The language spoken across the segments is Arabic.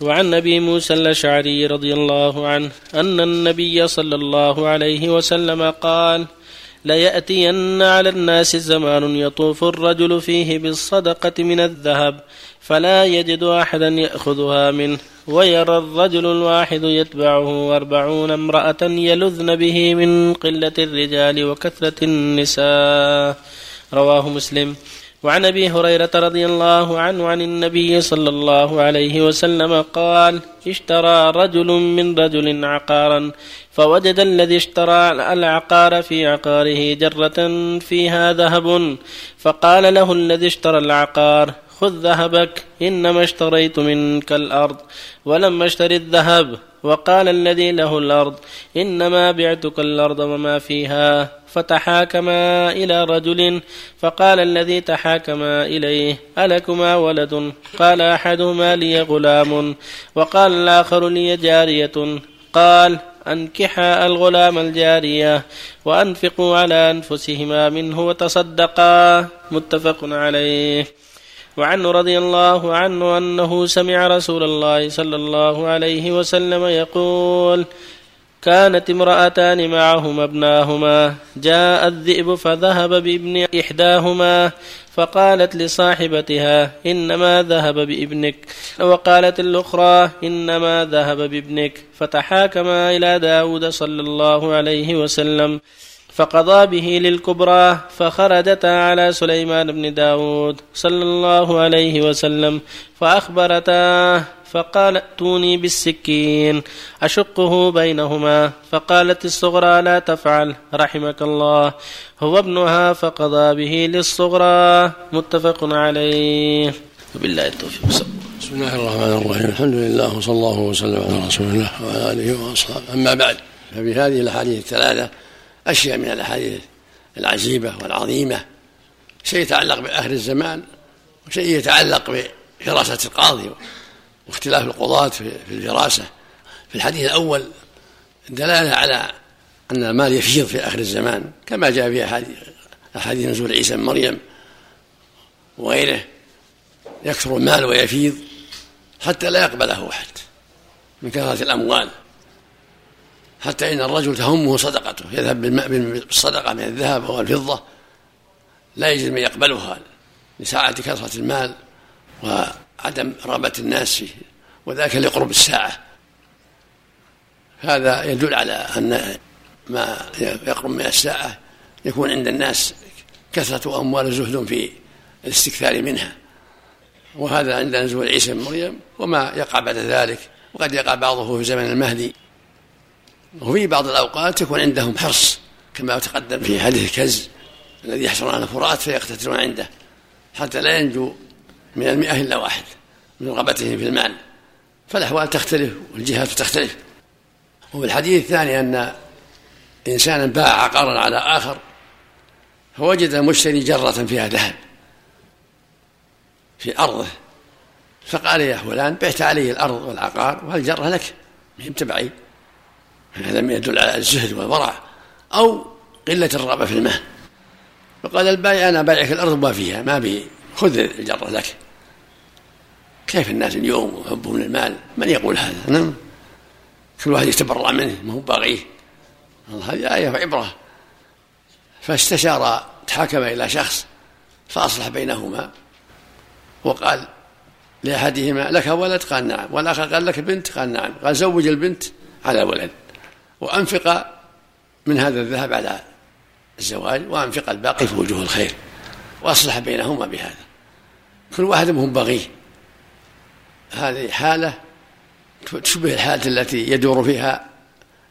وعن أبي موسى الأشعري رضي الله عنه أن النبي صلى الله عليه وسلم قال ليأتين على الناس زمان يطوف الرجل فيه بالصدقة من الذهب فلا يجد أحدا يأخذها منه ويرى الرجل الواحد يتبعه أربعون امرأة يلذن به من قلة الرجال وكثرة النساء. رواه مسلم. وعن أبي هريرة رضي الله عنه عن النبي صلى الله عليه وسلم قال اشترى رجل من رجل عقارا فوجد الذي اشترى العقار في عقاره جرة فيها ذهب فقال له الذي اشترى العقار خذ ذهبك إنما اشتريت منك الأرض ولما أشتري الذهب وقال الذي له الأرض إنما بعتك الأرض وما فيها. فتحاكما إلى رجل فقال الذي تحاكما إليه ألكما ولد؟ قال أحدهما لي غلام. وقال الآخر لي جارية. قال أنكحا الغلام الجارية وأنفقوا على أنفسهما منه وتصدقا. متفق عليه. وعنه رضي الله عنه أنه سمع رسول الله صلى الله عليه وسلم يقول كانت امرأتان معهما ابناهما جاء الذئب فذهب بابن إحداهما فقالت لصاحبتها إنما ذهب بابنك وقالت الأخرى إنما ذهب بابنك فتحاكما إلى داود صلى الله عليه وسلم. فقضى به للكبرى فخرجتا على سليمان بن داود صلى الله عليه وسلم فأخبرتاه فقال ائتوني بالسكين أشقه بينهما فقالت الصغرى لا تفعل رحمك الله هو ابنها فقضى به للصغرى متفق عليه وبالله التوفيق. بسم الله الرحمن الرحيم. الحمد لله وصلى الله وسلم على رسول الله وعلى آله وأصحابه. أما بعد ففي هذه الأحاديث أشياء من الأحاديث العجيبة والعظيمة شيء يتعلق باخر الزمان وشيء يتعلق بفراسه القاضي واختلاف القضاة في الفراسة في الحديث الأول دلالة على أن المال يفيض في آخر الزمان كما جاء في أحاديث نزول عيسى بن مريم وغيره. يكثر المال ويفيض حتى لا يقبله أحد من كثرة الأموال. حتى إن الرجل تهمه صدقته يذهب بالصدقة من الذهب أو الفضة لا يجد من يقبلها لساعة كثرة المال عدم رغبة الناس فيه وذاك لقرب الساعة. هذا يدل على أن ما يقرب من الساعة يكون عند الناس كثرة أموال زهد في الاستكثار منها. وهذا عند نزول عيسى بن مريم وما يقع بعد ذلك. وقد يقع بعضه في زمن المهدي. وفي بعض الأوقات يكون عندهم حرص كما تقدم في حديث الكز الذي يحصل على فرات فيقتتلون عنده حتى لا ينجو من المئة إلا واحد من رغبته في المال. فالأحوال تختلف والجهات تختلف. وفي الحديث الثاني أن إنسانا باع عقارا على آخر فوجد المشتري جرة فيها ذهب في أرضه. فقال يا فلان بعت علي الأرض والعقار والجرة لك؟ مهم تبعي هذا يدل على الزهد والورع أو قلة الرغبة في المال فقال البائع أنا بايعك الأرض وما فيها ما بي خذ الجرة لك. كيف الناس اليوم يحبون المال؟ من يقول هذا؟ نعم. كل واحد يتبرع منه ما هو باغيه هذه آية وعبرة فاستشار تحاكم إلى شخص فأصلح بينهما. وقال لأحدهما لك ولد؟ قال نعم. والآخر قال لك بنت؟ قال نعم. قال زوج البنت على الولد وأنفق من هذا الذهب على الزواج وأنفق الباقي في وجوه الخير وأصلح بينهما بهذا. كل واحد منهم بغيه هذه حالة تشبه الحالة التي يدور فيها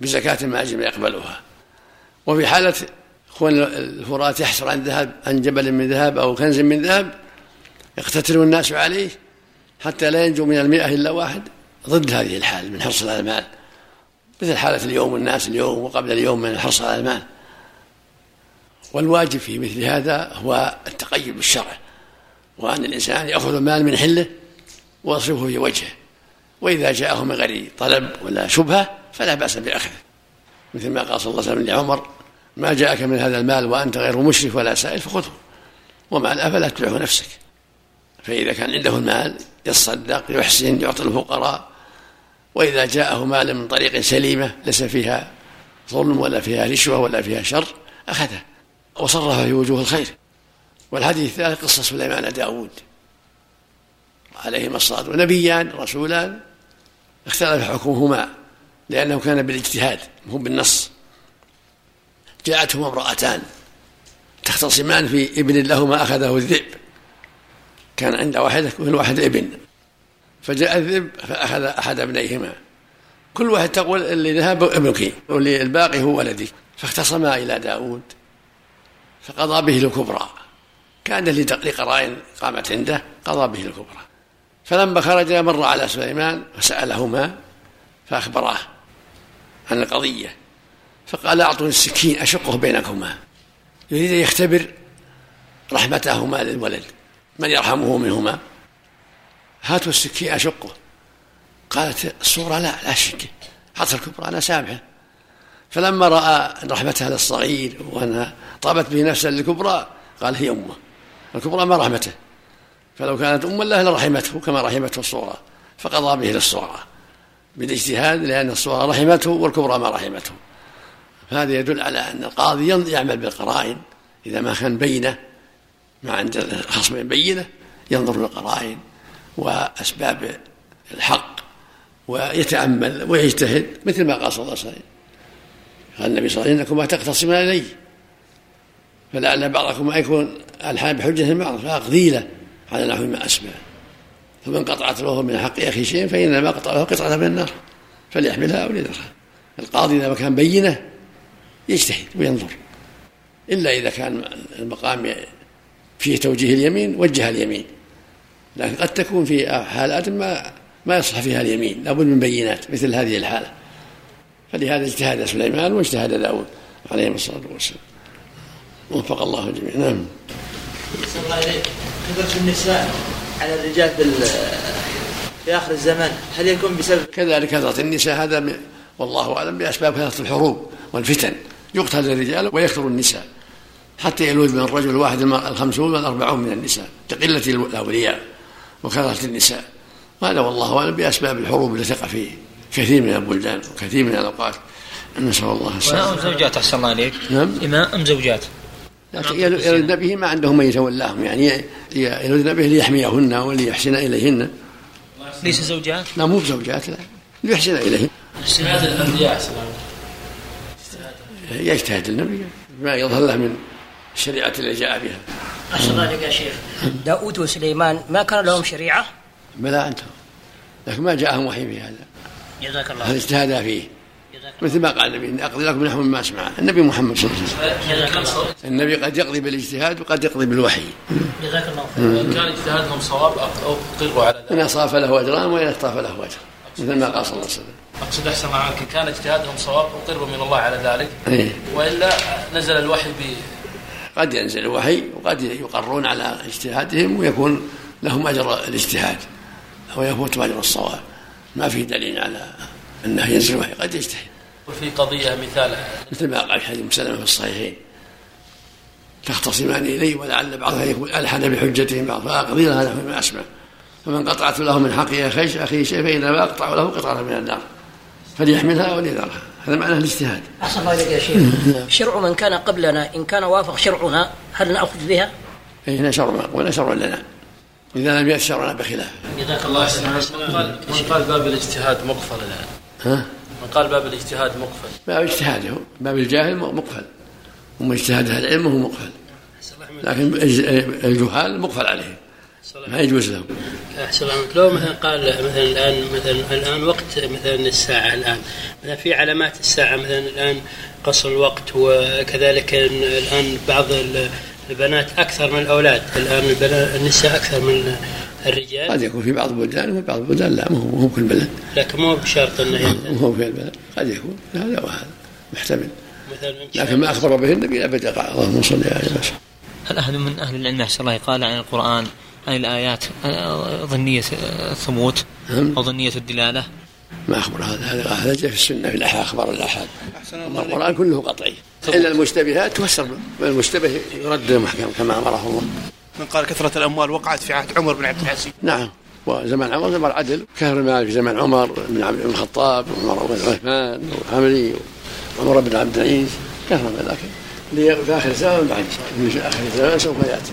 بزكاة ما أجل يقبلها. وفي حالة كون الفرات يحصل عن ذهب عن جبل من ذهب أو كنز من ذهب يقتتل الناس عليه حتى لا ينجو من المئة إلا واحد ضد هذه الحال من حرص على المال مثل حالة اليوم الناس اليوم وقبل اليوم من الحرص على المال. والواجب في مثل هذا هو التقيد بالشرع وأن الإنسان يأخذ المال من حله ويصرفه في وجهه. وإذا جاءه من غير طلب ولا شبهة فلا بأس بأخذه مثل ما قال صلى الله عليه وسلم لعمر ما جاءك من هذا المال وأنت غير مشرف ولا سائل فخذه ومع لا فلا تتبعه نفسك. فإذا كان عنده المال يتصدق يحسن يعطي الفقراء وإذا جاءه مال من طريق سليمة ليس فيها ظلم ولا فيها رشوة ولا فيها شر أخذه وصرف في وجوه الخير. والحديث الثالث قصة سليمان داود عليهما الصلاة ونبيان رسولان. اختلف حكمهما لأنه كان بالاجتهاد مو بالنص. جاءتهما امرأتان. تختصمان في ابن لهما أخذه الذئب. كان عند واحدة كل واحد ابن. فجاء الذئب فأخذ أحد ابنيهما كل واحد تقول اللي ذهب ابنك واللي الباقي هو ولدي فاختصما إلى داود. فقضى به الكبرى. كان لقرائن قامت عنده قضى به الكبرى. فلما خرج مر على سليمان فسألهما فأخبراه عن القضية. فقال أعطوني السكين أشقه بينكما. يريد أن يختبر رحمتهما للولد. من يرحمه منهما؟ هاتوا السكين أشقه قالت الصغرى لا لا تشق. خلاص الكبرى أنا سامحه. فلما رأى رحمتها للصغير وأنها طابت به نفسا للكبرى قال هي أمه. الكبرى ما رحمته. فلو كانت أما له لرحمته كما رحمته الصغرى. فقضى به للصورة. بالاجتهاد لأن الصورة رحمته والكبرى ما رحمته. فهذا يدل على أن القاضي يعمل بالقرائن. إذا ما كان بينة ما عند الخصم بينة ينظر للقرائن وأسباب الحق ويتأمل ويجتهد مثل ما قال صلى الله عليه وسلم. قال النبي صلى الله عليه وسلم إنكما تقتصمان إلي. فلعل بعضكم يكون الحال بحجة بعض فأقضي له على نحو ما أسمع. فمن قطعت له من حق أخي شيء فإنما قطع له قطعة من النار. فليحملها أو ليذرها القاضي إذا كان بينة يجتهد وينظر. إلا إذا كان المقام فيه توجيه اليمين وجه اليمين. لكن قد تكون في حالات ما ما يصلح فيها اليمين لابد من بينات مثل هذه الحالة. فلهذا اجتهد سليمان واجتهد داود عليهم الصلاة والسلام. وفق الله الجميع نعم. الله إليك كثرة النساء على الرجال بال في آخر الزمان هل يكون بسبب كذلك كثرة النساء هذا والله أعلم بأسباب كثرة الحروب والفتن. يقتل الرجال ويكثر النساء حتى يلوذ من الرجل الواحد الخمسون والأربعون من النساء لقلة الأولياء. وكثرة النساء. وهذا والله أعلم بأسباب الحروب التي تقع في كثير من البلدان وكثير من الأوقات. نسأل الله السلامة. إماء زوجات أحسن الله عليك. نعم. إماء أم زوجات يلدن به ما عندهم من يتولاهم يعني يلدن به ليحميهن وليحسن إليهن. ليس زوجات؟ لا مو بزوجات لا. ليحسن إليهن. اجتهاد الأنبياء يجتهد النبي ما يظهر له من الشريعة اللي جاء بها. أحسن الله يا شيخ. داود وسليمان ما كان لهم شريعة؟ بلى أنتم. لكن ما جاءهم وحي في هذا. جزاك الله هذا اجتهاد فيه. مثل ما قال النبي أقضي لكم نحو مما اسمع النبي محمد صلى الله عليه وسلم. النبي قد يقضي بالاجتهاد وقد يقضي بالوحي. جزاك الله خير. إن كان اجتهادهم صواب أو قروا على ذلك. إن أصاب له أجران وإن اخطا فله أجر. مثل ما قال صلى الله عليه وسلم. أقصد أحسن الله عنك. كان اجتهادهم صواب اقروا من الله على ذلك. إيه؟ وإلا نزل الوحي ب قد ينزل الوحي وقد يقرون على اجتهادهم ويكون لهم أجر الاجتهاد ويفوت أجر الصواب. ما في دليل على أنه ينزل الوحي قد يجتهد. وفي قضية مثال مثل ما قال حديث مسلمه في الصحيحين تختصمان إلي ولعل بعضها يكون ألحن بحجتهم بعض فأقضي لها نحو ما أسمع. فمن قطعت له من حق اخيه شيء فانما أقطع له قطعة من النار فليحملها وليذرها. هذا معناه الاجتهاد. أحسن الله إليك يا شيخ. شرع من كان قبلنا إن كان وافق شرعنا هل نأخذ بها؟ اي هنا شرع ولا شرع لنا. إذا لم يأت شرعنا بخلاف. جزاك الله خير من قال من قال باب الاجتهاد مقفل الآن. ها؟ من قال باب الاجتهاد مقفل. باب اجتهاده باب الجاهل مقفل. وما اجتهاد أهل العلم هو مقفل. لكن الجهال مقفل عليهم ما يجوز لهم. أحسن الله لو مثلا قال مثلا الآن مثلا الآن وقت مثلا الساعة الآن. مثلا في علامات الساعة مثلا الآن قصر الوقت وكذلك الآن بعض البنات أكثر من الأولاد. الآن البنات النساء أكثر من الرجال. قد يكون في بعض البلدان وفي بعض البلدان لا مو مو كل بلد لكن مو بشرط أنه مو في البلد. قد يكون. هذا وهذا محتمل. مثلا لكن ما أخبر به النبي ابدا. قال اللهم صل على وسلم هل أحد من أهل العلم أحسن الله قال عن القرآن عن الآيات آه، ظنية الثبوت نعم. أو ظنية الدلالة. ما أخبر هذا هذا هذا جاء في السنة في الاحاد أخبار الاحاد أما القرآن كله قطعي. إلا المشتبهات تفسر بالمشتبه يرد محكم كما امره الله. من قال كثرة الأموال وقعت في عهد عمر بن عبد العزيز. نعم. وزمان عمر زمان عدل. كثر المال في زمان عمر بن عبد الخطاب وعمر بن عثمان وعمري وعمر بن عبد العزيز. كثر من لكن في آخر الزمان بعد في آخر الزمان سوف يأتي.